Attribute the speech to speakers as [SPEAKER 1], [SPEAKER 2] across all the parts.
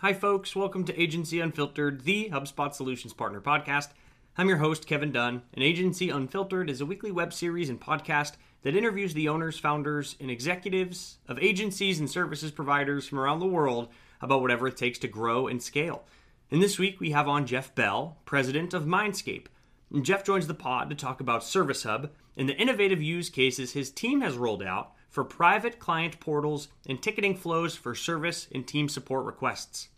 [SPEAKER 1] Hi, folks. Welcome to Agency Unfiltered, the HubSpot Solutions Partner podcast. I'm your host, Kevin Dunn, and Agency Unfiltered is a weekly web series and podcast that interviews the owners, founders, and executives of agencies and services providers from around the world about whatever it takes to grow and scale. And this week we have on Jeff Bell, president of Mindscape. And Jeff joins the pod to talk about Service Hub and the innovative use cases his team has rolled out for private client portals and ticketing flows for service and team support requests.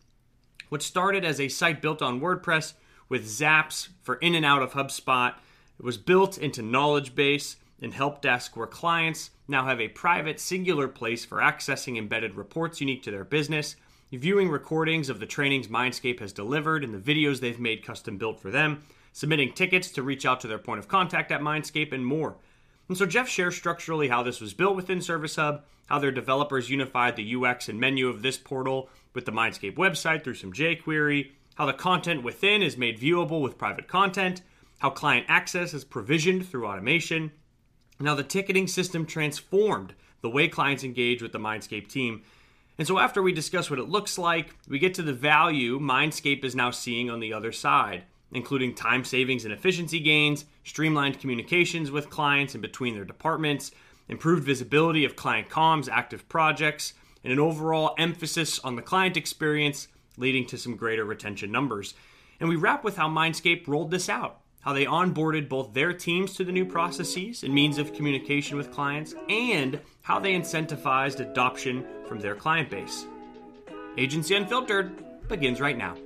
[SPEAKER 1] What started as a site built on WordPress with Zaps for in and out of HubSpot, it was built into Knowledge Base and Help Desk, where clients now have a private, singular place for accessing embedded reports unique to their business, viewing recordings of the trainings Mindscape has delivered and the videos they've made custom built for them, submitting tickets to reach out to their point of contact at Mindscape, and more. And so Jeff shares structurally how this was built within Service Hub, how their developers unified the UX and menu of this portal with the Mindscape website through some jQuery, how the content within is made viewable with private content, how client access is provisioned through automation, and how the ticketing system transformed the way clients engage with the Mindscape team. And so, after we discuss what it looks like, we get to the value Mindscape is now seeing on the other side including time savings and efficiency gains, streamlined communications with clients and between their departments, improved visibility of client comms, active projects, and an overall emphasis on the client experience, leading to some greater retention numbers. And we wrap with how Mindscape rolled this out, how they onboarded both their teams to the new processes and means of communication with clients, and how they incentivized adoption from their client base. Agency Unfiltered begins right now.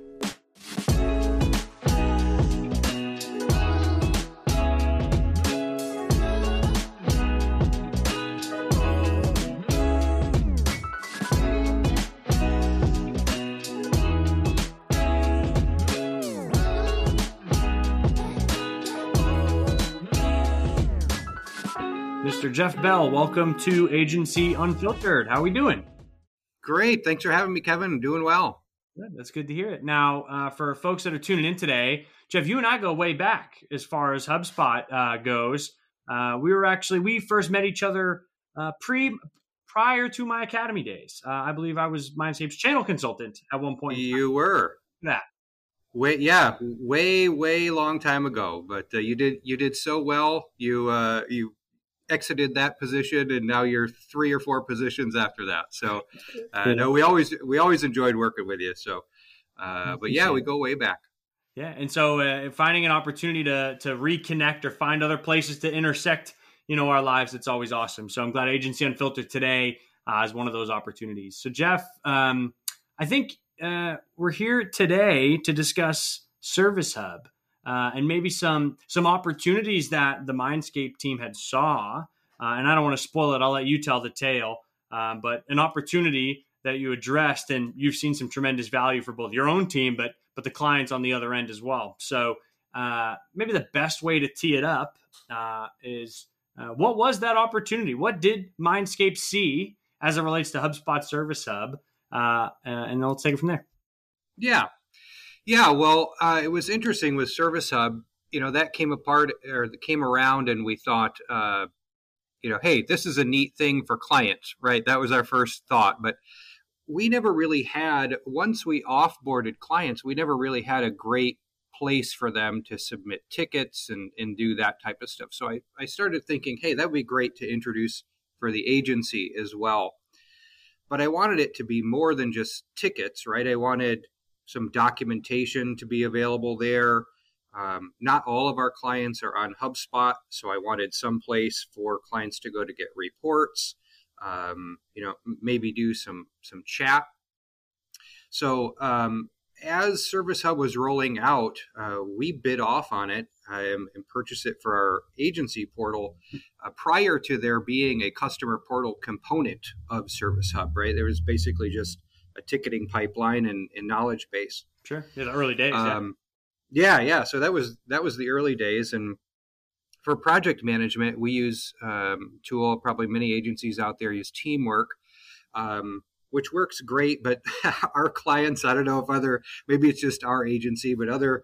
[SPEAKER 1] Jeff Bell, welcome to Agency Unfiltered. How are we doing?
[SPEAKER 2] Great. Thanks for having me, Kevin. I'm doing well.
[SPEAKER 1] Good. That's good to hear it. Now, uh, for folks that are tuning in today, Jeff, you and I go way back as far as HubSpot uh, goes. Uh, we were actually we first met each other uh, pre prior to my academy days. Uh, I believe I was Mindscape's channel consultant at one point.
[SPEAKER 2] You were
[SPEAKER 1] that.
[SPEAKER 2] Way yeah, way way long time ago. But uh, you did you did so well. You you exited that position and now you're three or four positions after that. So uh, no we always we always enjoyed working with you. So uh, but yeah we go way back.
[SPEAKER 1] Yeah and so uh, finding an opportunity to to reconnect or find other places to intersect you know our lives it's always awesome. So i'm glad agency unfiltered today uh, is one of those opportunities. So jeff um, i think uh, we're here today to discuss service hub uh, and maybe some some opportunities that the Mindscape team had saw. Uh, and I don't want to spoil it. I'll let you tell the tale. Um, but an opportunity that you addressed, and you've seen some tremendous value for both your own team, but but the clients on the other end as well. So uh, maybe the best way to tee it up uh, is uh, what was that opportunity? What did Mindscape see as it relates to HubSpot Service Hub? Uh, and then let's take it from there.
[SPEAKER 2] Yeah, yeah, well, uh, it was interesting with Service Hub. You know, that came apart or came around, and we thought, uh, you know, hey, this is a neat thing for clients, right? That was our first thought, but we never really had. Once we offboarded clients, we never really had a great place for them to submit tickets and and do that type of stuff. So I I started thinking, hey, that would be great to introduce for the agency as well. But I wanted it to be more than just tickets, right? I wanted some documentation to be available there. Um, not all of our clients are on HubSpot, so I wanted some place for clients to go to get reports. Um, you know, maybe do some some chat. So um, as Service Hub was rolling out, uh, we bid off on it um, and purchased it for our agency portal uh, prior to there being a customer portal component of Service Hub. Right, there was basically just a ticketing pipeline and, and knowledge base.
[SPEAKER 1] Sure, in the early days. Um,
[SPEAKER 2] yeah. yeah, yeah. So that was that was the early days, and for project management, we use um, tool. Probably many agencies out there use Teamwork. Um, which works great, but our clients, I don't know if other, maybe it's just our agency, but other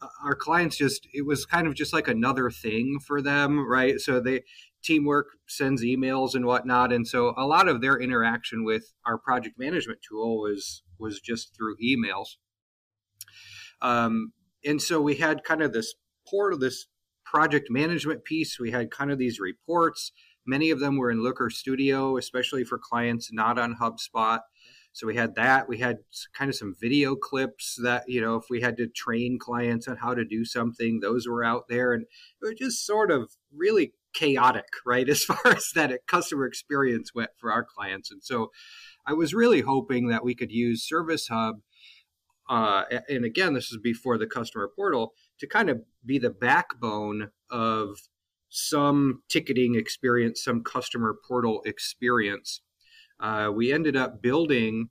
[SPEAKER 2] uh, our clients just it was kind of just like another thing for them right so they teamwork sends emails and whatnot, and so a lot of their interaction with our project management tool was was just through emails. Um, and so we had kind of this portal, this project management piece. We had kind of these reports. Many of them were in Looker Studio, especially for clients not on HubSpot. So we had that. We had kind of some video clips that, you know, if we had to train clients on how to do something, those were out there. And it was just sort of really chaotic, right, as far as that customer experience went for our clients. And so I was really hoping that we could use Service Hub. Uh, and again, this is before the customer portal to kind of be the backbone of some ticketing experience, some customer portal experience. Uh, we ended up building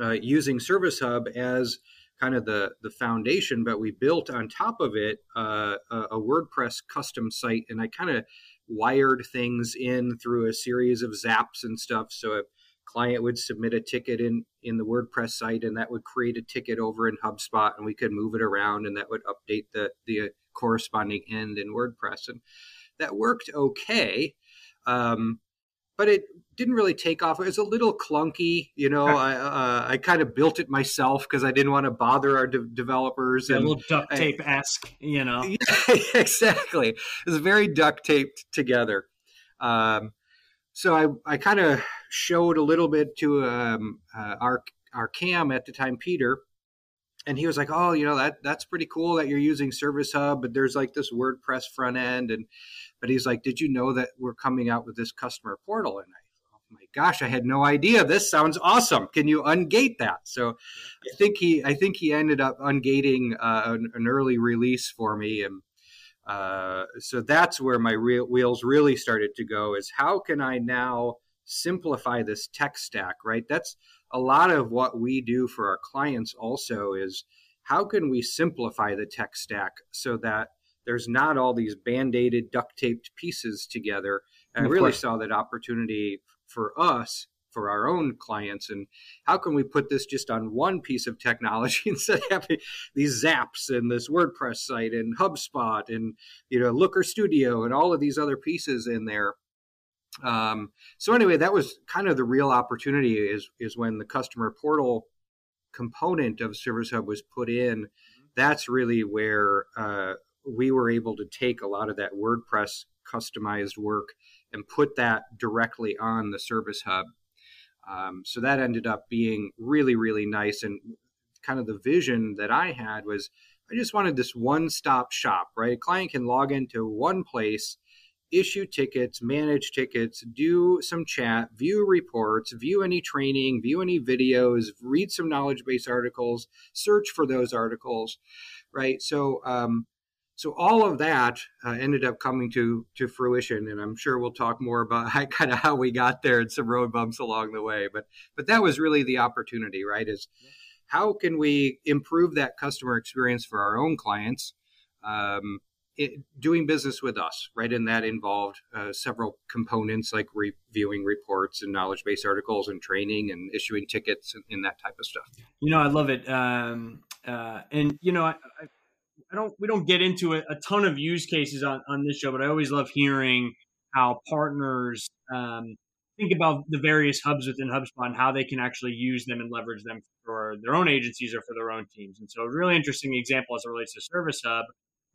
[SPEAKER 2] uh, using Service Hub as kind of the the foundation, but we built on top of it uh, a, a, WordPress custom site, and I kind of wired things in through a series of zaps and stuff. So a client would submit a ticket in in the WordPress site, and that would create a ticket over in HubSpot, and we could move it around, and that would update the the corresponding end in WordPress, and that worked okay. Um, but it didn't really take off. It was a little clunky, you know. I uh, I kind of built it myself because I didn't want to bother our de- developers.
[SPEAKER 1] Yeah, and, a little duct tape esque, you know.
[SPEAKER 2] Yeah, exactly. It was very duct taped together. Um, so I I kind of showed a little bit to um, uh, our our cam at the time, Peter, and he was like, "Oh, you know that that's pretty cool that you're using Service Hub, but there's like this WordPress front end and." But he's like, Did you know that we're coming out with this customer portal? And I, my gosh, I had no idea. This sounds awesome. Can you ungate that? So I think he, I think he ended up ungating uh, an, an, early release for me, and uh, so that's where my real wheels really started to go. Is how can I now simplify this tech stack? Right. That's a lot of what we do for our clients. Also, is how can we simplify the tech stack so that there's not all these band-aided duct taped pieces together and i really course. saw that opportunity for us for our own clients and how can we put this just on one piece of technology instead of having these zaps and this wordpress site and hubspot and you know looker studio and all of these other pieces in there um, so anyway that was kind of the real opportunity is is when the customer portal component of service hub was put in mm-hmm. that's really where uh, we were able to take a lot of that WordPress customized work and put that directly on the Service Hub. Um, so that ended up being really, really nice. And kind of the vision that I had was I just wanted this one stop shop, right? A client can log into one place, issue tickets, manage tickets, do some chat, view reports, view any training, view any videos, read some knowledge base articles, search for those articles, right? So, um, so all of that uh, ended up coming to to fruition and i'm sure we'll talk more about how, kind of how we got there and some road bumps along the way but but that was really the opportunity right is how can we improve that customer experience for our own clients um, it, doing business with us right and that involved uh, several components like reviewing reports and knowledge base articles and training and issuing tickets and, and, that type of stuff.
[SPEAKER 1] You know i love it um, uh, and you know I, I I don't we don't get into a, a, ton of use cases on, on this show, but I always love hearing how partners um, think about the various hubs within HubSpot and how they can actually use them and leverage them for their own agencies or for their own teams. And so, a really interesting example as it relates to Service Hub.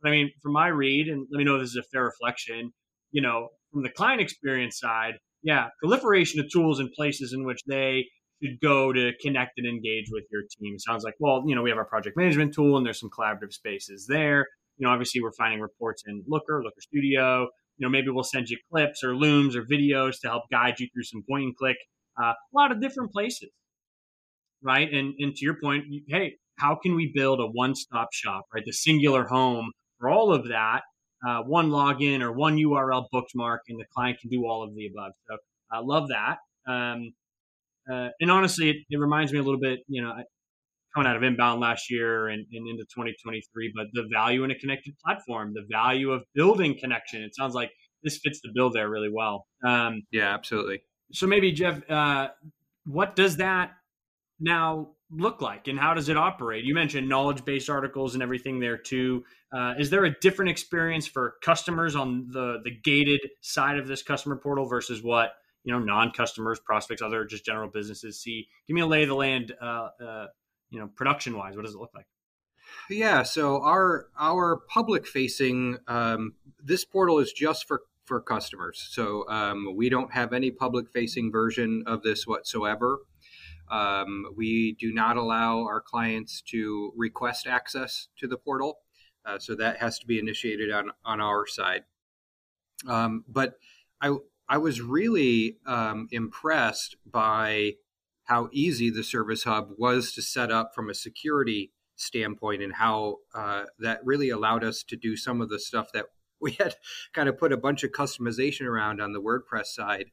[SPEAKER 1] But I mean, from my read, and let me know if this is a fair reflection. You know, from the client experience side, yeah, proliferation of tools and places in which they go to connect and engage with your team. Sounds like, well, you know, we have our project management tool and there's some collaborative spaces there. You know, obviously we're finding reports in Looker, Looker Studio. You know, maybe we'll send you clips or looms or videos to help guide you through some point and click. Uh, a lot of different places, right? And and to your point, hey, how can we build a one-stop shop, right? The singular home for all of that. Uh, one login or one URL bookmark, and the client can do all of the above. So I love that. Um, uh, and honestly, it, it, reminds me a little bit, you know, coming out of inbound last year and, and, into 2023, but the value in a connected platform, the value of building connection. It sounds like this fits the bill there really well.
[SPEAKER 2] Um, yeah, absolutely.
[SPEAKER 1] So maybe Jeff, uh, what does that now look like and how does it operate? You mentioned knowledge based articles and everything there too. Uh, is there a different experience for customers on the the gated side of this customer portal versus what you know non customers, prospects, other just general businesses see? Give me a lay of the land. Uh, uh, you know, production wise, what does it look like?
[SPEAKER 2] Yeah, so our our public facing um, this portal is just for for customers. So um, we don't have any public facing version of this whatsoever. Um, we do not allow our clients to request access to the portal, uh, so that has to be initiated on on our side. Um, but I I was really um, impressed by how easy the Service Hub was to set up from a security standpoint, and how uh, that really allowed us to do some of the stuff that we had kind of put a bunch of customization around on the WordPress side.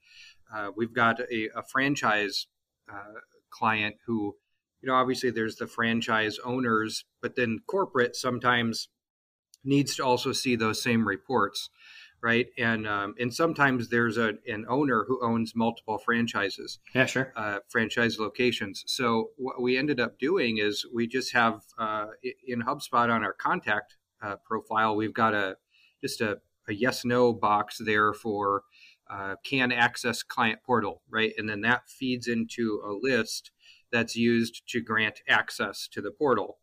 [SPEAKER 2] Uh, we've got a, a franchise uh, client who, you know, obviously there's the franchise owners, but then corporate sometimes needs to also see those same reports, right? And um, and sometimes there's a, an owner who owns multiple franchises.
[SPEAKER 1] Yeah, sure.
[SPEAKER 2] Uh, franchise locations. So what we ended up doing is we just have uh, in HubSpot on our contact uh, profile, we've got a just a, a yes no box there for uh, can access client portal, right? And then that feeds into a list that's used to grant access to the portal.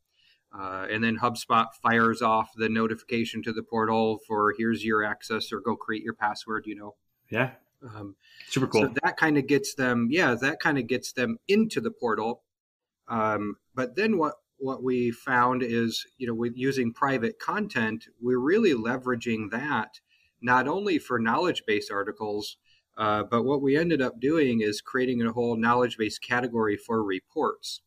[SPEAKER 2] Uh, and then HubSpot fires off the notification to the portal for here's your access or go create your password, you know.
[SPEAKER 1] Yeah. Um, Super cool. So
[SPEAKER 2] that kind of gets them, yeah, that kind of gets them into the portal. Um, but then what what we found is, you know, with using private content, we're really leveraging that not only for knowledge base articles, uh, but what we ended up doing is creating a whole knowledge base category for reports.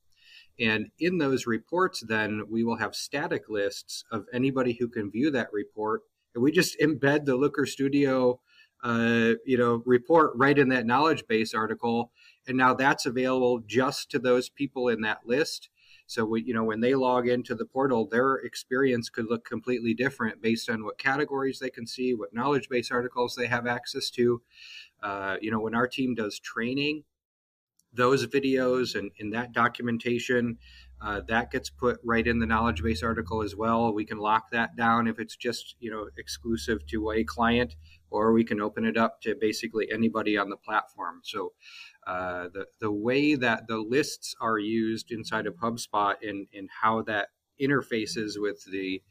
[SPEAKER 2] And in those reports, then we will have static lists of anybody who can view that report. And we just embed the Looker Studio, uh, you know, report right in that knowledge base article. And now that's available just to those people in that list. So we, you know, when they log into the portal, their experience could look completely different based on what categories they can see, what knowledge base articles they have access to. Uh, you know, when our team does training, those videos and, in that documentation, uh, that gets put right in the knowledge base article as well. We can lock that down if it's just you know exclusive to a client, or we can open it up to basically anybody on the platform. So uh, the the way that the lists are used inside of HubSpot and and how that interfaces with the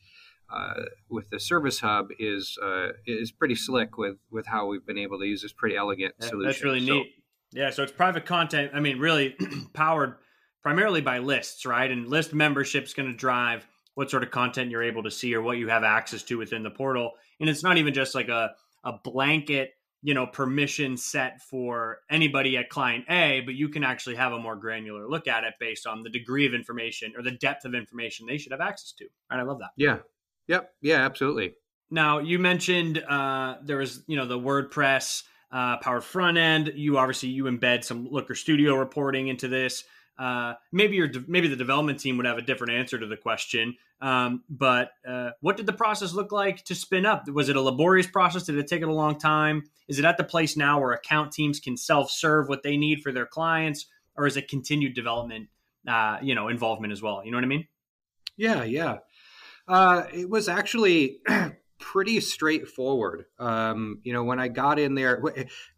[SPEAKER 2] uh, with the service hub is uh, is pretty slick with with how we've been able to use this pretty elegant solution.
[SPEAKER 1] That's really so, neat. Yeah, so it's private content. I mean, really powered primarily by lists, right? And list membership is going to drive what sort of content you're able to see or what you have access to within the portal. And it's not even just like a a blanket you know permission set for anybody at client A, but you can actually have a more granular look at it based on the degree of information or the depth of information they should have access to. And I love that.
[SPEAKER 2] Yeah. Yep. Yeah. Absolutely.
[SPEAKER 1] Now you mentioned uh, there was you know the WordPress uh, powered front end. You obviously you embed some Looker Studio reporting into this. Uh, maybe your maybe the development team would have a different answer to the question. Um, but uh, what did the process look like to spin up? Was it a laborious process? Did it take it a long time? Is it at the place now where account teams can self serve what they need for their clients, or is it continued development? Uh, you know, involvement as well. You know what I mean?
[SPEAKER 2] Yeah, yeah. Uh, it was actually pretty straightforward. Um, you know, when I got in there,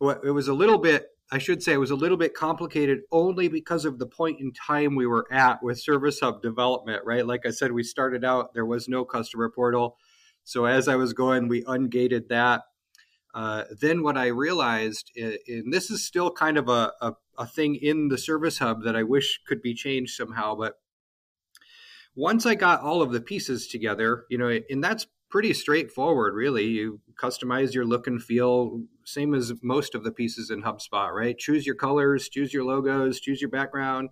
[SPEAKER 2] it was a little bit I should say it was a little bit complicated only because of the point in time we were at with Service Hub development, right? Like I said, we started out, there was no customer portal. So as I was going, we ungated that. Uh, then what I realized, and this is still kind of a, a, a thing in the Service Hub that I wish could be changed somehow, but once I got all of the pieces together, you know, and that's pretty straightforward, really. You customize your look and feel, same as most of the pieces in HubSpot, right? Choose your colors, choose your logos, choose your background.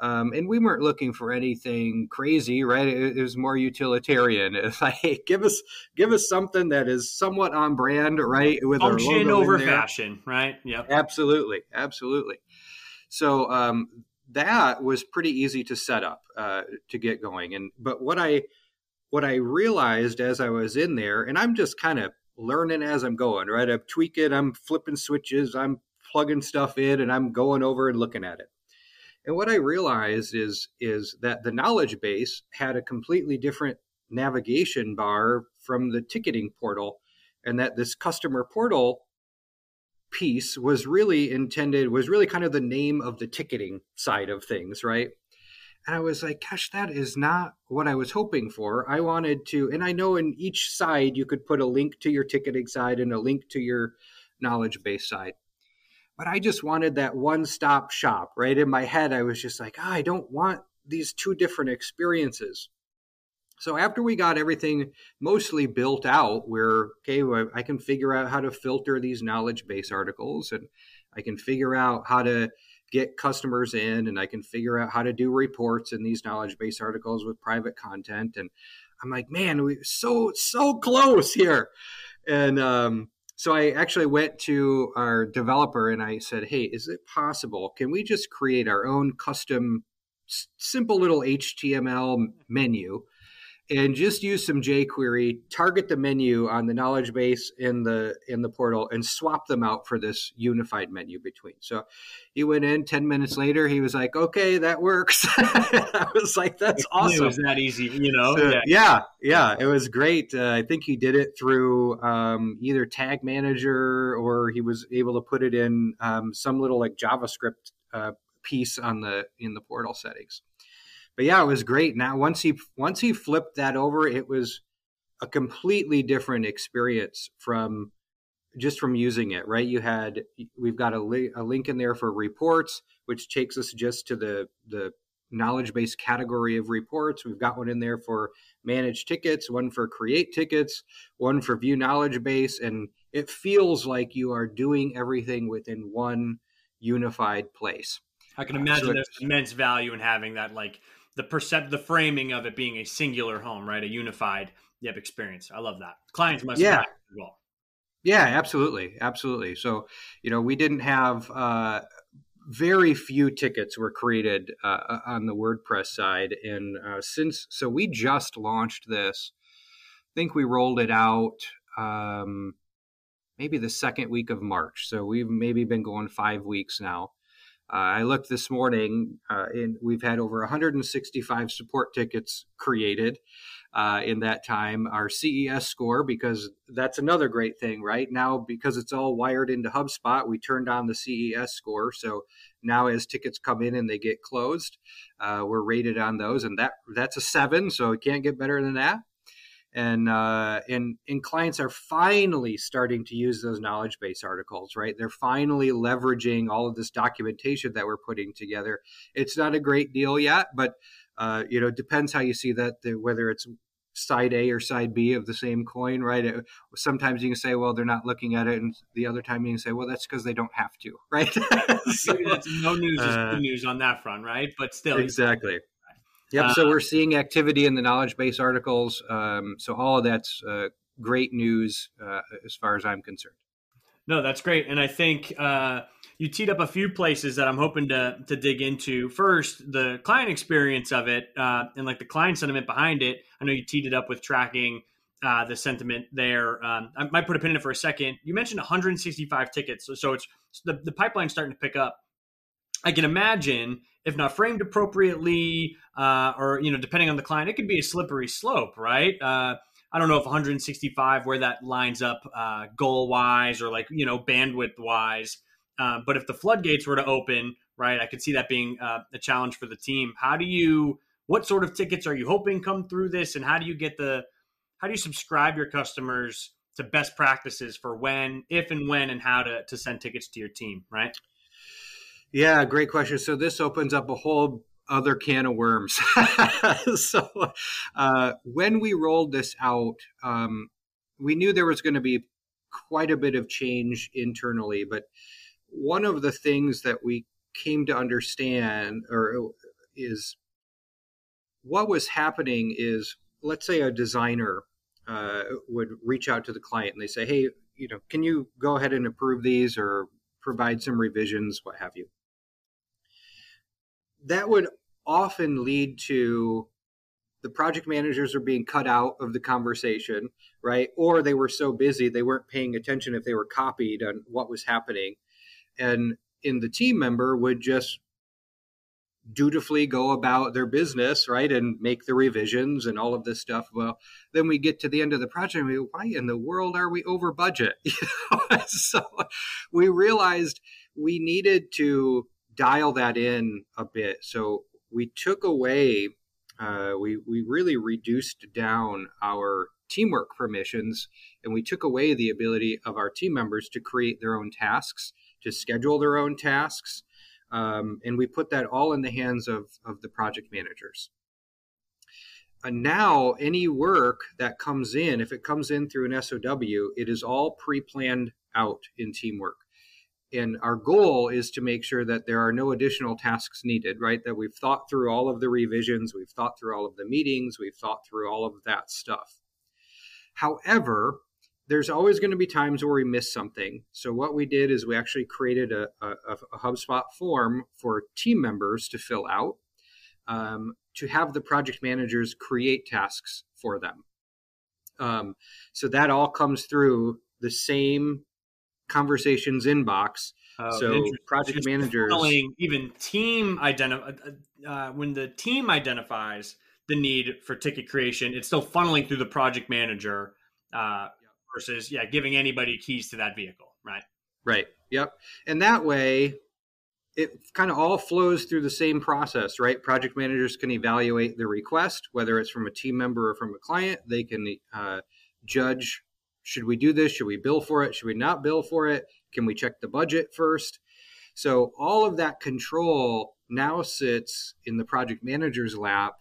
[SPEAKER 2] Um, and we weren't looking for anything crazy, right? It, it was more utilitarian. It's like, hey, give us give us something that is somewhat on brand, right?
[SPEAKER 1] With function over fashion, right?
[SPEAKER 2] Yep, absolutely, absolutely. So um, that was pretty easy to set up uh, to get going. And but what I what I realized as I was in there, and I'm just kind of learning as I'm going, right? I'm tweaking, I'm flipping switches, I'm plugging stuff in, and I'm going over and looking at it. And what I realized is is that the knowledge base had a completely different navigation bar from the ticketing portal, and that this customer portal piece was really intended was really kind of the name of the ticketing side of things, right? And I was like, gosh, that is not what I was hoping for. I wanted to, and I know in each side you could put a link to your ticketing side and a link to your knowledge base side. But I just wanted that one stop shop, right? In my head, I was just like, oh, I don't want these two different experiences. So after we got everything mostly built out, where okay, I can figure out how to filter these knowledge base articles, and I can figure out how to get customers in, and I can figure out how to do reports in these knowledge base articles with private content. And I'm like, man, we so so close here. And um, so I actually went to our developer and I said, hey, is it possible? Can we just create our own custom, simple little HTML menu? And just use some jQuery, target the menu on the knowledge base in the in the portal, and swap them out for this unified menu between. So he went in. Ten minutes later, he was like, "Okay, that works." I was like, "That's awesome."
[SPEAKER 1] It was that easy, you know?
[SPEAKER 2] So, yeah. yeah, yeah, it was great. Uh, I think he did it through um, either Tag Manager or he was able to put it in um, some little like JavaScript uh, piece on the in the portal settings but yeah, it was great. Now once he once he flipped that over, it was a completely different experience from just from using it. Right? You had we've got a, li- a link in there for reports, which takes us just to the the knowledge base category of reports. We've got one in there for manage tickets, one for create tickets, one for view knowledge base, and it feels like you are doing everything within one unified place.
[SPEAKER 1] I can uh, imagine so there's immense value in having that like the percept the framing of it being a singular home, right? A unified yep experience. I love that. Clients must
[SPEAKER 2] yeah. as well. Yeah, absolutely, absolutely. So, you know, we didn't have uh, very few tickets were created uh, on the WordPress side, and uh, since so we just launched this, I think we rolled it out um, maybe the second week of March. So we've maybe been going five weeks now. Uh, I looked this morning, uh, and we've had over 165 support tickets created uh, in that time. Our CES score, because that's another great thing, right? Now, because it's all wired into HubSpot, we turned on the CES score. So now, as tickets come in and they get closed, uh, we're rated on those, and that that's a seven. So it can't get better than that and uh, and and clients are finally starting to use those knowledge base articles right? They're finally leveraging all of this documentation that we're putting together. It's not a great deal yet but uh, you know depends how you see that whether it's side a or side b of the same coin right? It, sometimes you can say well they're not looking at it and the other time you can say well that's because they don't have to right?
[SPEAKER 1] So, no news is uh, good news on that front right? But still
[SPEAKER 2] exactly Yep. Uh, so we're seeing activity in the knowledge base articles. Um, so all of that's uh, great news uh, as far as I'm concerned.
[SPEAKER 1] No, that's great, and I think uh, you teed up a few places that I'm hoping to to dig into. First, the client experience of it, uh, and like the client sentiment behind it. I know you teed it up with tracking uh, the sentiment there. Um, I might put a pin in it for a second. You mentioned 165 tickets, so, so it's the the pipeline's starting to pick up. I can imagine if not framed appropriately, uh, or you know, depending on the client, it could be a slippery slope, right? Uh, I don't know if 165 where that lines up uh, goal wise or like you know bandwidth wise. Uh, but if the floodgates were to open, right, I could see that being uh, a challenge for the team. How do you? What sort of tickets are you hoping come through this, and how do you get the? How do you subscribe your customers to best practices for when, if, and when, and how to to send tickets to your team, right?
[SPEAKER 2] Yeah, great question. So this opens up a whole other can of worms. so uh, when we rolled this out, um, we knew there was going to be quite a bit of change internally, but one of the things that we came to understand or is what was happening is let's say a designer uh, would reach out to the client and they say hey you know can you go ahead and approve these or provide some revisions what have you that would often lead to the project managers are being cut out of the conversation, right? Or they were so busy they weren't paying attention if they were copied on what was happening. And in the team member would just dutifully go about their business, right, and make the revisions and all of this stuff. Well, then we get to the end of the project and we go, why in the world are we over budget? so we realized we needed to dial that in a bit. So we took away, uh, we, we really reduced down our teamwork permissions and we took away the ability of our team members to create their own tasks, to schedule their own tasks um, and we put that all in the hands of, of the project managers. And now, any work that comes in, if it comes in through an SOW, it is all pre planned out in teamwork. And our goal is to make sure that there are no additional tasks needed, right? That we've thought through all of the revisions, we've thought through all of the meetings, we've thought through all of that stuff. However, there's always going to be times where we miss something. So what we did is we actually created a, a, a HubSpot form for team members to fill out um, to have the project managers create tasks for them. Um, so that all comes through the same conversations inbox. Oh, so project managers,
[SPEAKER 1] even team identify uh, uh, when the team identifies the need for ticket creation, it's still funneling through the project manager. Uh, versus yeah giving anybody keys to that vehicle right?
[SPEAKER 2] Right. Yep. And that way it kind of all flows through the same process right? Project managers can evaluate the request whether it's from a team member or from a client. They can uh, judge should we do this? Should we bill for it? Should we not bill for it? Can we check the budget first? So all of that control now sits in the project manager's lap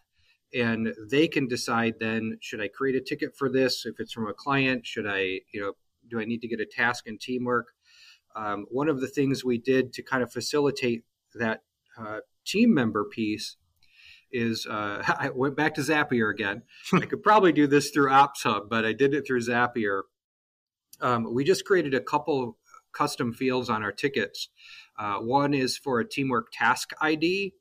[SPEAKER 2] and they can decide then should i create a ticket for this? If it's from a client should i you know do i need to get a task and teamwork? Um, one of the things we did to kind of facilitate that uh, team member piece is uh, i went back to zapier again. I could probably do this through OpsHub but i did it through zapier um, we just created a couple custom fields on our tickets uh, one is for a teamwork task id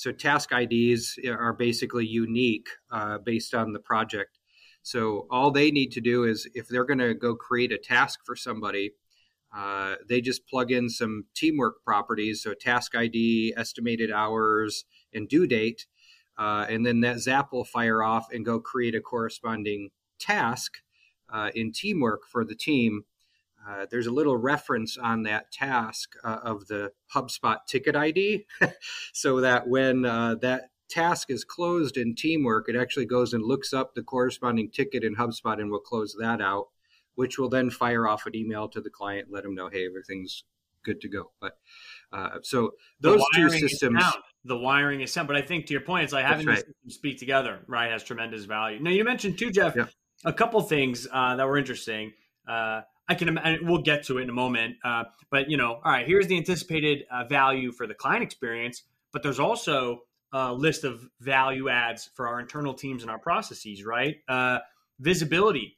[SPEAKER 2] so task IDs are basically unique uh, based on the project. So all they need to do is if they're going to go create a task for somebody, uh, they just plug in some teamwork properties. So task ID, estimated hours, and due date. Uh, and then that Zap will fire off and go create a corresponding task uh, in teamwork for the team uh, there's a little reference on that task uh, of the HubSpot ticket ID, so that when uh, that task is closed in Teamwork, it actually goes and looks up the corresponding ticket in HubSpot and will close that out, which will then fire off an email to the client, let them know, hey, everything's good to go. But uh, so those two systems.
[SPEAKER 1] The wiring is sound, but I think to your point, it's like having right. systems speak together, right? Has tremendous value. Now you mentioned too, Jeff. A couple things uh, that were interesting. Uh, I can, we'll get to it in a moment. Uh, but you know, all right, here's the anticipated uh, value for the client experience, but there's also a list of value adds for our internal teams and our processes, right? Uh, visibility,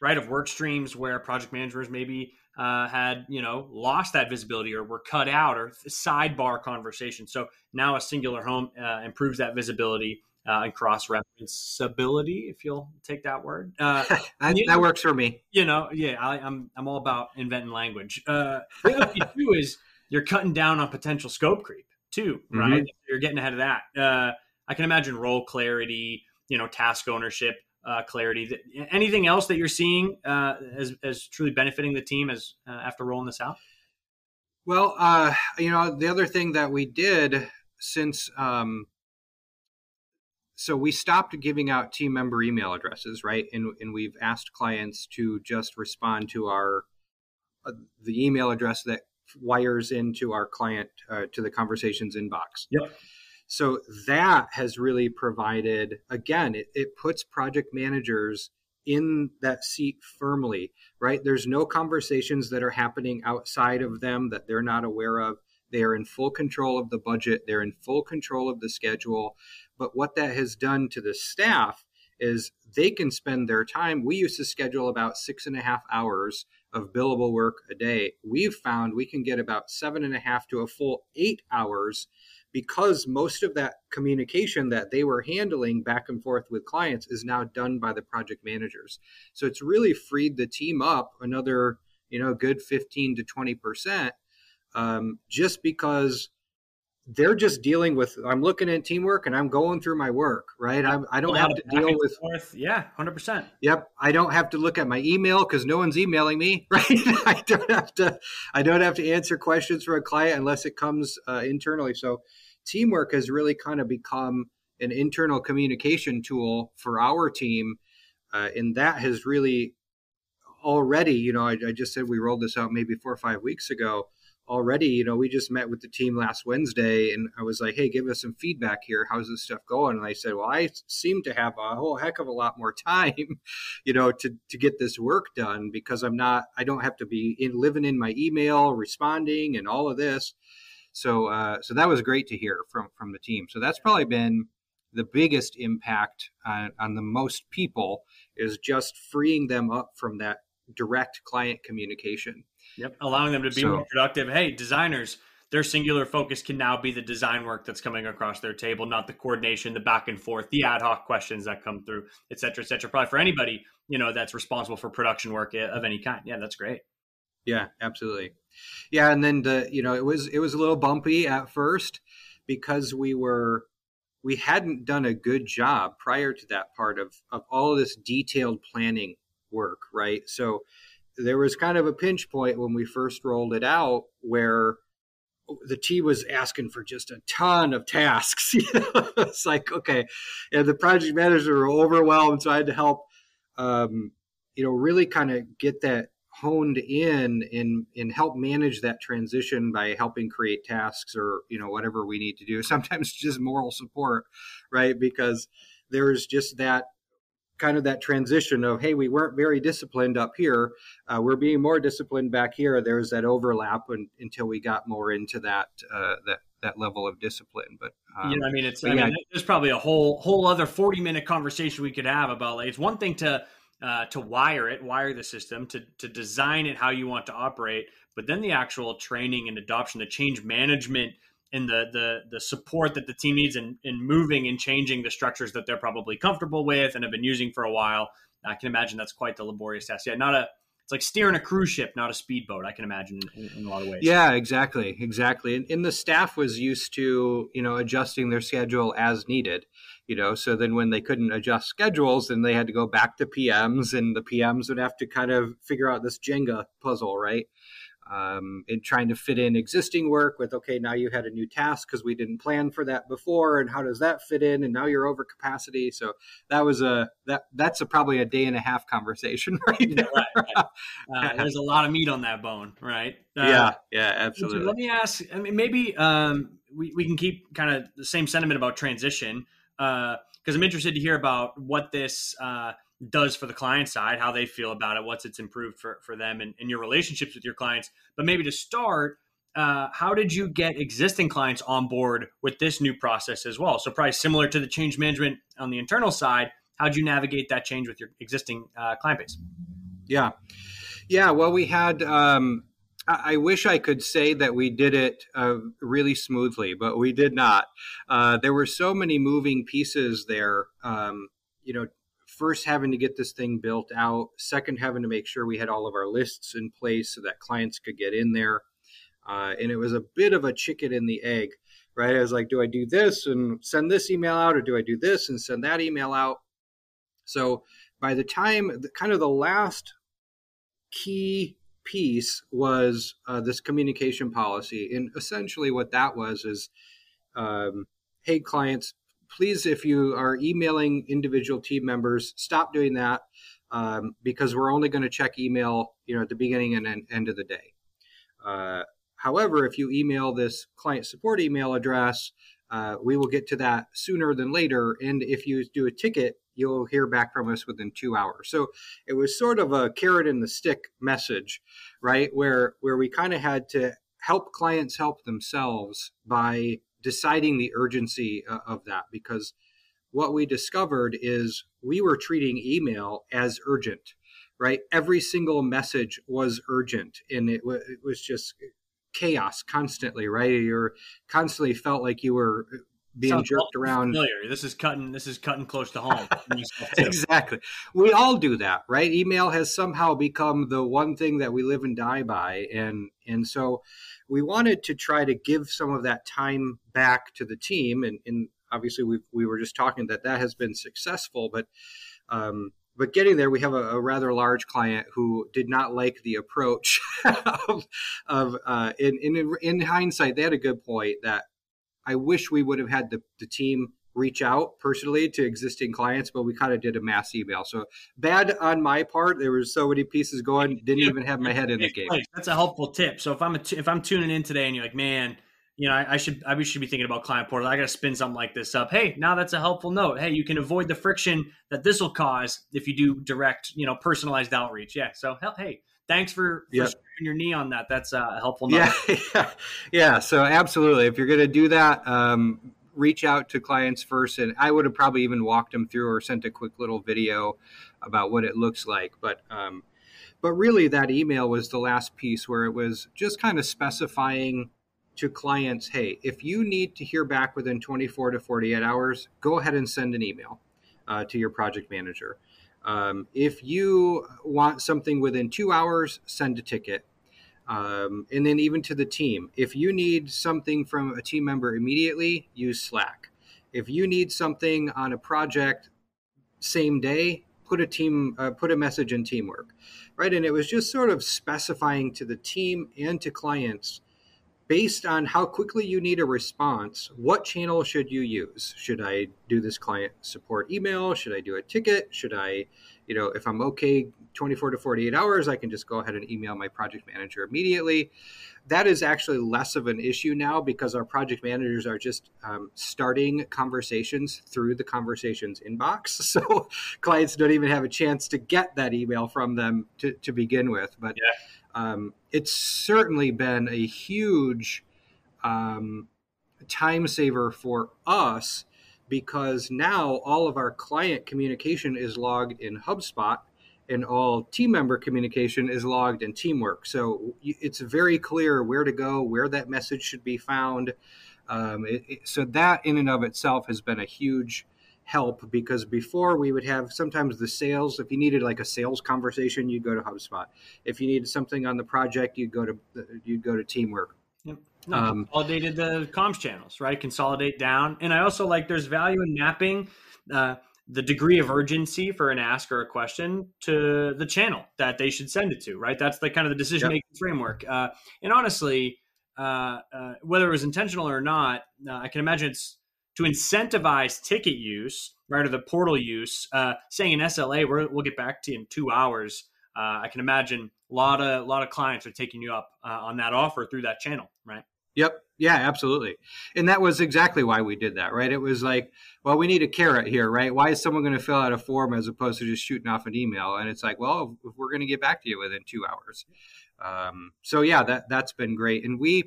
[SPEAKER 1] right, of work streams where project managers maybe uh, had you know lost that visibility or were cut out or sidebar conversation. So now a singular home improves that visibility uh, and cross referenceability, if you'll take that word. Uh,
[SPEAKER 2] that, that, works for me.
[SPEAKER 1] You know, yeah, I, am I'm, I'm all about inventing language. Uh, other thing too is you're cutting down on potential scope creep too, right? Mm-hmm. You're getting ahead of that. Uh, I can imagine role clarity, you know, task ownership. Uh, clarity. Anything else that you're seeing uh, as, as truly benefiting the team as uh, after rolling this out?
[SPEAKER 2] Well, uh, you know, the other thing that we did since um, so we stopped giving out team member email addresses, right? And, and we've asked clients to just respond to our uh, the email address that wires into our client uh, to the conversations inbox.
[SPEAKER 1] Yep.
[SPEAKER 2] So that has really provided again, it, it puts project managers in that seat firmly, right? There's no conversations that are happening outside of them that they're not aware of. They are in full control of the budget. They're in full control of the schedule. But what that has done to the staff is they can spend their time. We used to schedule about six and a half hours of billable work a day. We've found we can get about seven and a half to a full eight hours because most of that communication that they were handling back and forth with clients is now done by the project managers. So it's really freed the team up another, you know, good 15 to 20 percent um, just because they're just dealing with i'm looking at teamwork and i'm going through my work right? I'm, i do not have to deal with
[SPEAKER 1] forth. yeah 100%
[SPEAKER 2] yep i don't have to look at my email because no one's emailing me right? I don't have to i don't have to answer questions from a client unless it comes uh, internally. So teamwork has really kind of become an internal communication tool for our team uh, and that has really already you know I, I just said we rolled this out maybe four or five weeks ago already, you know, we just met with the team last Wednesday and I was like, hey, give us some feedback here. How's this stuff going? And I said, well, I seem to have a whole heck of a lot more time, you know, to, to get this work done because I'm not, I don't have to be in living in my email, responding and all of this. So, uh, so that was great to hear from, from the team. So that's probably been the biggest impact on, on the most people is just freeing them up from that direct client communication
[SPEAKER 1] Yep, allowing them to be so, more productive. Hey, designers, their singular focus can now be the design work that's coming across their table, not the coordination, the back and forth, the ad hoc questions that come through, et cetera, et cetera. Probably for anybody, you know, that's responsible for production work eh, of any kind. Yeah, that's great.
[SPEAKER 2] Yeah, absolutely. Yeah, and then the you know it was it was a little bumpy at first because we were we hadn't done a good job prior to that part of of all of this detailed planning work, right? So there was kind of a pinch point when we first rolled it out where the team was asking for just a ton of tasks. it's like, okay, and the project managers were overwhelmed, so I had to help, um, you know, really kind of get that honed in and and help manage that transition by helping create tasks or you know whatever we need to do. Sometimes just moral support, right? Because there's just that kind of that transition of hey we weren't very disciplined up here uh, we're being more disciplined back here there's that overlap and, until we got more into that uh, that that level of discipline but
[SPEAKER 1] um, yeah i mean it's I yeah. mean, there's probably a whole whole other 40 minute conversation we could have about like it's one thing to uh, to wire it wire the system to to design it how you want to operate but then the actual training and adoption the change management and the the the support that the team needs in, in moving and changing the structures that they're probably comfortable with and have been using for a while. I can imagine that's quite the laborious task. Yeah, not a it's like steering a cruise ship, not a speedboat. I can imagine in, in a lot of ways.
[SPEAKER 2] Yeah, exactly, exactly. And, and, the staff was used to you know adjusting their schedule as needed. You know, so then when they couldn't adjust schedules, then they had to go back to PMs, and the PMs would have to kind of figure out this Jenga puzzle, right? Um, in trying to fit in existing work with okay now you had a new task because we didn't plan for that before and how does that fit in? And now you're over capacity. So that was a that that's a, probably a day and a half conversation right, yeah, right,
[SPEAKER 1] right. Uh, there's a lot of meat on that bone right?
[SPEAKER 2] Uh, yeah yeah absolutely.
[SPEAKER 1] let me ask i mean maybe um, we, we can keep kind of the same sentiment about transition uh, because uh, i'm interested to hear about what this uh, does for the client side, how they feel about it, what's it's improved for, for them and, and your relationships with your clients. But maybe to start, uh, how did you get existing clients on board with this new process as well? So probably similar to the change management on the internal side, how did you navigate that change with your existing uh, client base?
[SPEAKER 2] Yeah. Yeah. Well, we had, um, I wish I could say that we did it uh, really smoothly, but we did not. Uh, there were so many moving pieces there. Um, you know, first having to get this thing built out, second having to make sure we had all of our lists in place so that clients could get in there. Uh, and it was a bit of a chicken and the egg, right? I was like, do I do this and send this email out, or do I do this and send that email out? So by the time, kind of the last key piece was uh, this communication policy, and essentially what that was is, um, hey clients, please, if you are emailing individual team members, stop doing that um, because we're only going to check email, you know, at the beginning and end of the day. Uh, however, if you email this client support email address, uh, we will get to that sooner than later. And if you do a ticket, you'll hear back from us within two hours. So it was sort of a carrot and the stick message, right? Where where we kind of had to help clients help themselves by deciding the urgency uh, of that because what we discovered is we were treating email as urgent right? Every single message was urgent and it, w- it was just chaos constantly right? You're constantly felt like you were being
[SPEAKER 1] Sounds
[SPEAKER 2] jerked around.
[SPEAKER 1] Familiar. This is cutting. This is cutting close to home.
[SPEAKER 2] exactly. We all do that, right? Email has somehow become the one thing that we live and die by, and and so we wanted to try to give some of that time back to the team, and, and obviously we we were just talking that that has been successful, but. Um, but getting there, we have a, a, rather large client who did not like the approach of, of uh, in, in, in hindsight, they had a good point that I wish we would have had the, the team reach out personally to existing clients, but we kind of did a mass email. So bad on my part. There were so many pieces going, didn't even have my head in the game.
[SPEAKER 1] That's a helpful tip. So if I'm t- if I'm tuning in today and you're like, man, you know, I, I, should I should be thinking about client portal. I got to spin something like this up. Hey, now that's a helpful note. Hey, you can avoid the friction that this will cause if you do direct, you know, personalized outreach. Yeah. So hey, thanks for, for yep. your knee on that. That's a helpful.
[SPEAKER 2] Note. Yeah, yeah, yeah. So absolutely, if you're going to do that, um, reach out to clients first, and I would have probably even walked them through or sent a quick little video about what it looks like. But um, but really, that email was the last piece where it was just kind of specifying to clients, hey, if you need to hear back within 24 to 48 hours, go ahead and send an email uh, to your project manager. Um, if you want something within two hours, send a ticket. Um, and then even to the team, if you need something from a team member immediately, use Slack. If you need something on a project same day, put a team uh, put a message in teamwork, right? And it was just sort of specifying to the team and to clients based on how quickly you need a response, what channel should you use? Should I do this client support email? Should I do a ticket? Should I, you know, if I'm okay 24 to 48 hours, I can just go ahead and email my project manager immediately. That is actually less of an issue now because our project managers are just um, starting conversations through the conversations inbox. So clients don't even have a chance to get that email from them to, to begin with. But yeah um, it's certainly been a huge um, time saver for us because now all of our client communication is logged in HubSpot and all team member communication is logged in Teamwork. So it's very clear where to go, where that message should be found. Um, it, it, so that in and of itself has been a huge help because before we would have sometimes the sales if you needed like a sales conversation you'd go to hubspot if you needed something on the project you'd go to you'd go to teamwork
[SPEAKER 1] yep. No, um, consolidated the comms channels right consolidate down and i also like there's value in mapping uh, the degree of urgency for an ask or a question to the channel that they should send it to right that's the kind of the decision making yep. framework uh, and honestly uh, uh, whether it was intentional or not uh, i can imagine it's to incentivize ticket use, right, or the portal use, uh, saying in SLA, we will get back to you in two hours. Uh, I can imagine a lot of a lot of clients are taking you up uh, on that offer through that channel, right?
[SPEAKER 2] Yep. Yeah, absolutely. And that was exactly why we did that, right? It was like, well, we need a carrot here, right? Why is someone going to fill out a form as opposed to just shooting off an email? And it's like, well, we're going to get back to you within two hours. Um, so yeah, that that's been great. And we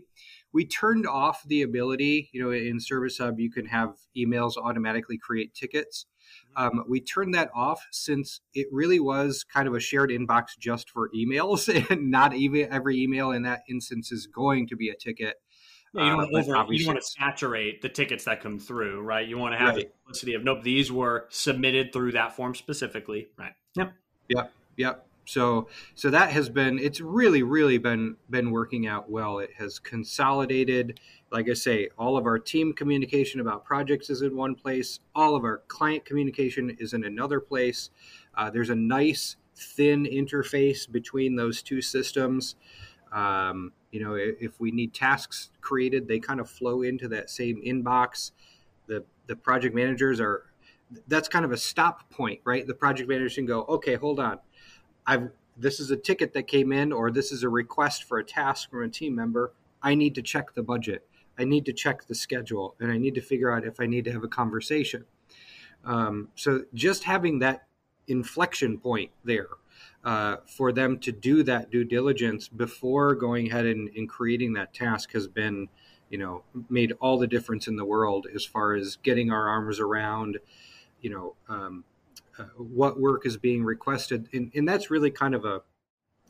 [SPEAKER 2] we turned off the ability, you know, in Service Hub, you can have emails automatically create tickets. Um, we turned that off since it really was kind of a shared inbox just for emails, and not even every email in that instance is going to be a ticket.
[SPEAKER 1] Yeah, you, don't uh, over, you, don't want to saturate the tickets that come through, right? You want to have right. the simplicity of nope, these were submitted through that form specifically, right?
[SPEAKER 2] Yep. Yep. Yep. So so that has been it's really really been been working out well. It has consolidated, like I say, all of our team communication about projects is in one place. All of our client communication is in another place. Uh, there's a nice thin interface between those two systems. Um, you know, if we need tasks created, they kind of flow into that same inbox. The the project managers are that's kind of a stop point, right? The project managers can go, okay, hold on I've this is a ticket that came in or this is a request for a task from a team member. I need to check the budget. I need to check the schedule and I need to figure out if I need to have a conversation. Um, so just having that inflection point there uh, for them to do that due diligence before going ahead and, and, creating that task has been, you know, made all the difference in the world as far as getting our arms around, you know, um, uh, what work is being requested, and, and that's really kind of a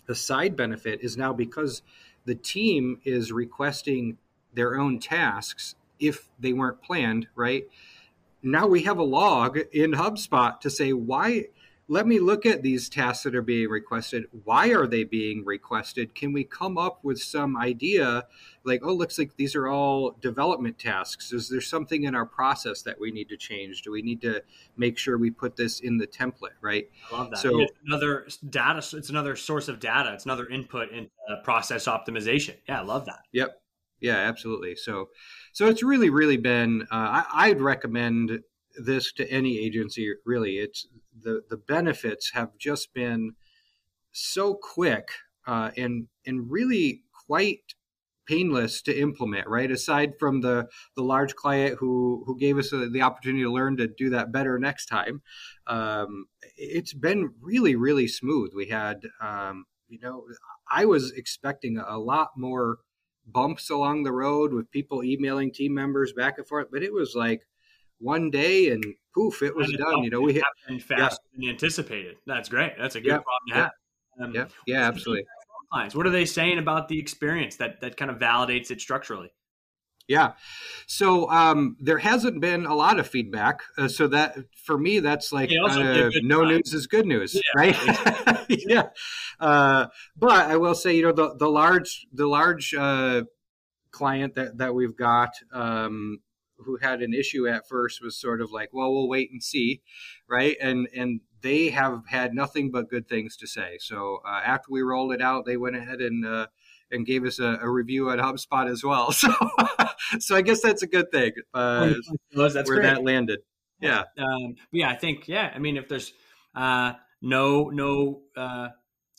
[SPEAKER 2] a side benefit is now because the team is requesting their own tasks if they weren't planned, right? Now we have a log in HubSpot to say why let me look at these tasks that are being requested. Why are they being requested? Can we come up with some idea like, oh, looks like these are all development tasks. Is there something in our process that we need to change? Do we need to make sure we put this in the template, right?
[SPEAKER 1] I love that. So it's another data, it's another source of data. It's another input into process optimization. Yeah, I love that.
[SPEAKER 2] Yep. Yeah, absolutely. So, so it's really, really been. Uh, I, I'd recommend this to any agency. Really, it's the the benefits have just been so quick uh, and and really quite painless to implement right aside from the the large client who who gave us a, the opportunity to learn to do that better next time um, it's been really really smooth we had um, you know i was expecting a lot more bumps along the road with people emailing team members back and forth but it was like one day and poof, it was done. You know, we
[SPEAKER 1] hit faster yeah. than anticipated. That's great. That's a good yeah. problem to have.
[SPEAKER 2] Um, yeah, yeah, absolutely.
[SPEAKER 1] Clients, what are they saying about the experience that that kind of validates it structurally?
[SPEAKER 2] Yeah, so um, there hasn't been a lot of feedback. Uh, so that for me, that's like uh, no time. news is good news, yeah. right? yeah. Uh, but I will say, you know, the the large the large uh, client that that we've got. Um, who had an issue at first was sort of like, well, we'll wait and see, right? And and they have had nothing but good things to say. So uh, after we rolled it out, they went ahead and uh, and gave us a, a, review at HubSpot as well. So so I guess that's a good thing. Uh, that's where great. that landed. Yeah.
[SPEAKER 1] Um, yeah, I think yeah. I mean, if there's uh, no no uh,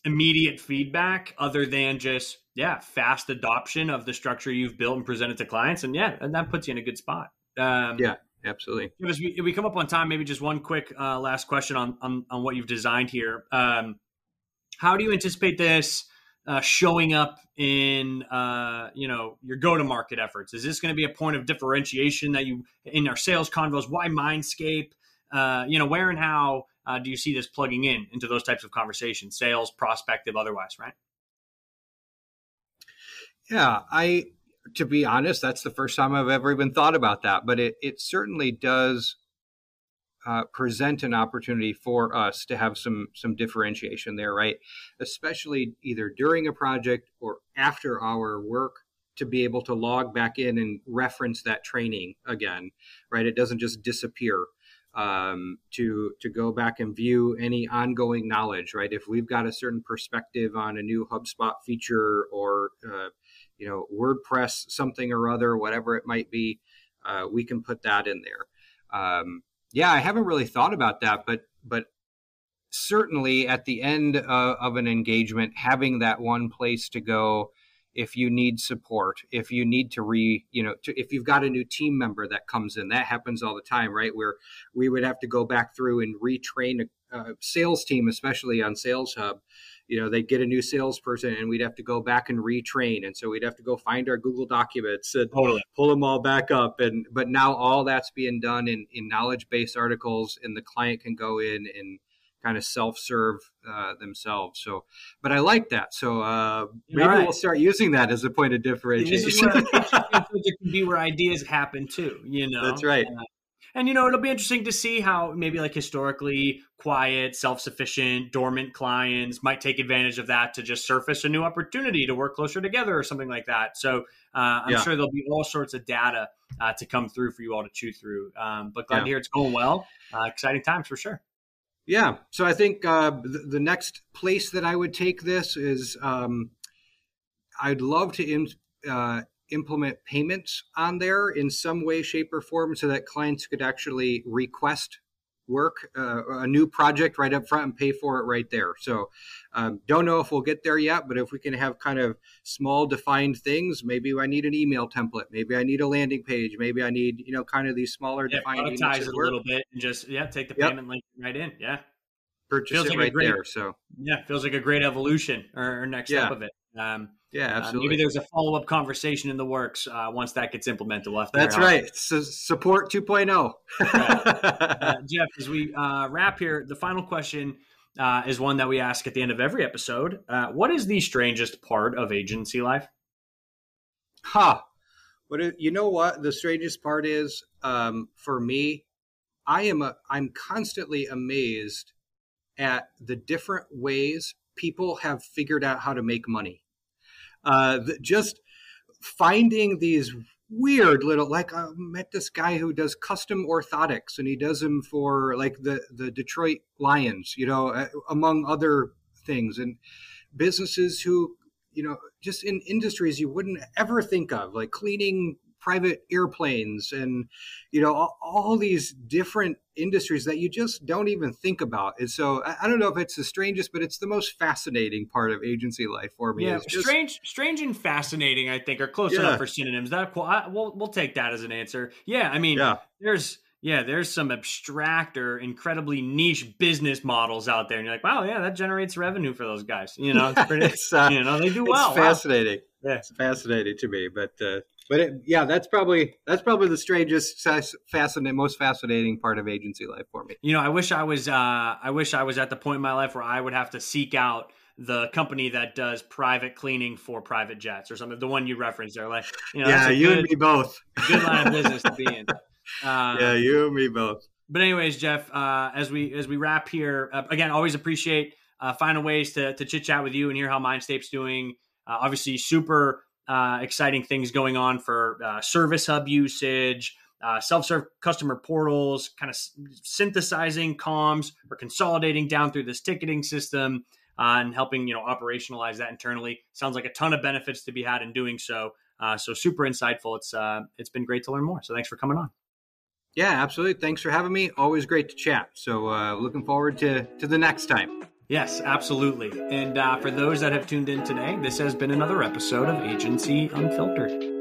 [SPEAKER 1] immediate feedback other than just yeah fast adoption of the structure you've built and presented to clients and yeah and that puts you in a good spot.
[SPEAKER 2] Um, yeah absolutely.
[SPEAKER 1] if we, if we, come up on time maybe just one quick uh, last question on, on, on what you've designed here. Um, how do you anticipate this uh, showing up in uh, you know your go to market efforts? Is this going to be a point of differentiation that you in our sales convos? Why mindscape? Uh, you know where and how uh, do you see this plugging in into those types of conversations, sales, prospective, otherwise, right?
[SPEAKER 2] Yeah, I to be honest, that's the first time I've ever even thought about that, but it it certainly does uh, present an opportunity for us to have some some differentiation there, right? Especially either during a project or after our work to be able to log back in and reference that training again, right? It doesn't just disappear um, to to go back and view any ongoing knowledge. Right, if we've got a certain perspective on a new HubSpot feature or uh, you know WordPress something or other, whatever it might be, uh, we can put that in there. Um, yeah, I haven't really thought about that, but but certainly at the end uh, of an engagement, having that one place to go if you need support if you need to re you know to, if you've got a new team member that comes in that happens all the time right where we would have to go back through and retrain a, a sales team especially on sales hub you know they'd get a new salesperson and we'd have to go back and retrain and so we'd have to go find our google documents and totally. pull them all back up and but now all that's being done in in Knowledge Base articles and the client can go in and kind of self-serve uh, themselves. So, but I like that. So uh, maybe right. we'll start using that as a point of differentiation.
[SPEAKER 1] it can be where ideas happen too. You know,
[SPEAKER 2] that's right. Uh,
[SPEAKER 1] and you know, it'll be interesting to see how maybe like historically quiet, self-sufficient, dormant clients might take advantage of that to just surface a new opportunity to work closer together or something like that. So uh, I'm yeah. sure there'll be all sorts of data uh, to come through for you all to chew through. Um, but glad yeah. to hear it's going well. Uh, exciting times for sure.
[SPEAKER 2] Yeah. So I think uh, the, the, next place that I would take this is um, I'd love to Im- uh, implement payments on there in some way, shape, or form so that clients could actually request work, uh, a new project right up front and pay for it right there. So, um, don't know if we'll get there yet, but if we can have kind of small defined things, maybe I need an email template, maybe I need a landing page, maybe I need you know kind of these smaller
[SPEAKER 1] yeah,
[SPEAKER 2] defined.
[SPEAKER 1] Productize it a little bit and just yeah, take the yep. payment link right in. Yeah,
[SPEAKER 2] purchase feels it like right great, there. So
[SPEAKER 1] yeah, feels like a great evolution or, or next yeah. step of it. Um,
[SPEAKER 2] yeah, absolutely.
[SPEAKER 1] Uh, maybe there's a follow up conversation in the works uh, once that gets implemented. We'll
[SPEAKER 2] That's right. So support 2.0.
[SPEAKER 1] uh, Jeff, as we uh, wrap here, the final question uh, is one that we ask at the end of every episode. Uh, what is the strangest part of agency life?
[SPEAKER 2] Ha. Huh. But it, you know what? The strangest part is, um, for me, I am a, I'm constantly amazed at the different ways people have figured out how to make money. Uh, just finding these weird little like I met this guy who does custom orthotics and he does them for like the the Detroit Lions, you know, uh, among other things and businesses who you know just in industries you wouldn't ever think of like cleaning private airplanes and you know all, all, these different industries that you just don't even think about and so I, I, don't know if it's the strangest but it's the most fascinating part of agency life for me
[SPEAKER 1] yeah
[SPEAKER 2] just,
[SPEAKER 1] strange strange and fascinating i think are close yeah. enough for synonyms that I, we'll, we'll take that as an answer yeah i mean yeah. there's yeah, there's some abstract or incredibly niche business models out there, and you're like, wow, yeah, that generates revenue for those guys. You know, it's pretty, it's, uh, you know, they do well.
[SPEAKER 2] Fascinating. Wow. Yeah, it's fascinating to me, but uh, but it, yeah, that's probably that's probably the strangest, fascinating, most fascinating part of agency life for me.
[SPEAKER 1] You know, I wish I was uh, I wish I was at the point in my life where I would have to seek out the company that does private cleaning for private jets or something. The one you referenced there, like you know,
[SPEAKER 2] yeah, you good, and me both.
[SPEAKER 1] Good line of business to be in.
[SPEAKER 2] Um, yeah, you and me both.
[SPEAKER 1] But anyways, Jeff, uh, as we as we wrap here, uh, again, always appreciate uh, finding ways to to chit chat with you and hear how Mindscape's doing. Uh, obviously, super uh, exciting things going on for uh, service hub usage. self-serve customer portals, kind of synthesizing comms or consolidating down through this ticketing system, and helping you know operationalize that internally. Sounds like a ton of benefits to be had in doing so. so super insightful. It's it's been great to learn more. So thanks for coming on.
[SPEAKER 2] Yeah, absolutely. Thanks for having me. Always great to chat. So uh, looking forward to, to the next time.
[SPEAKER 1] Yes, absolutely. And uh, for those that have tuned in today, this has been another episode of Agency Unfiltered.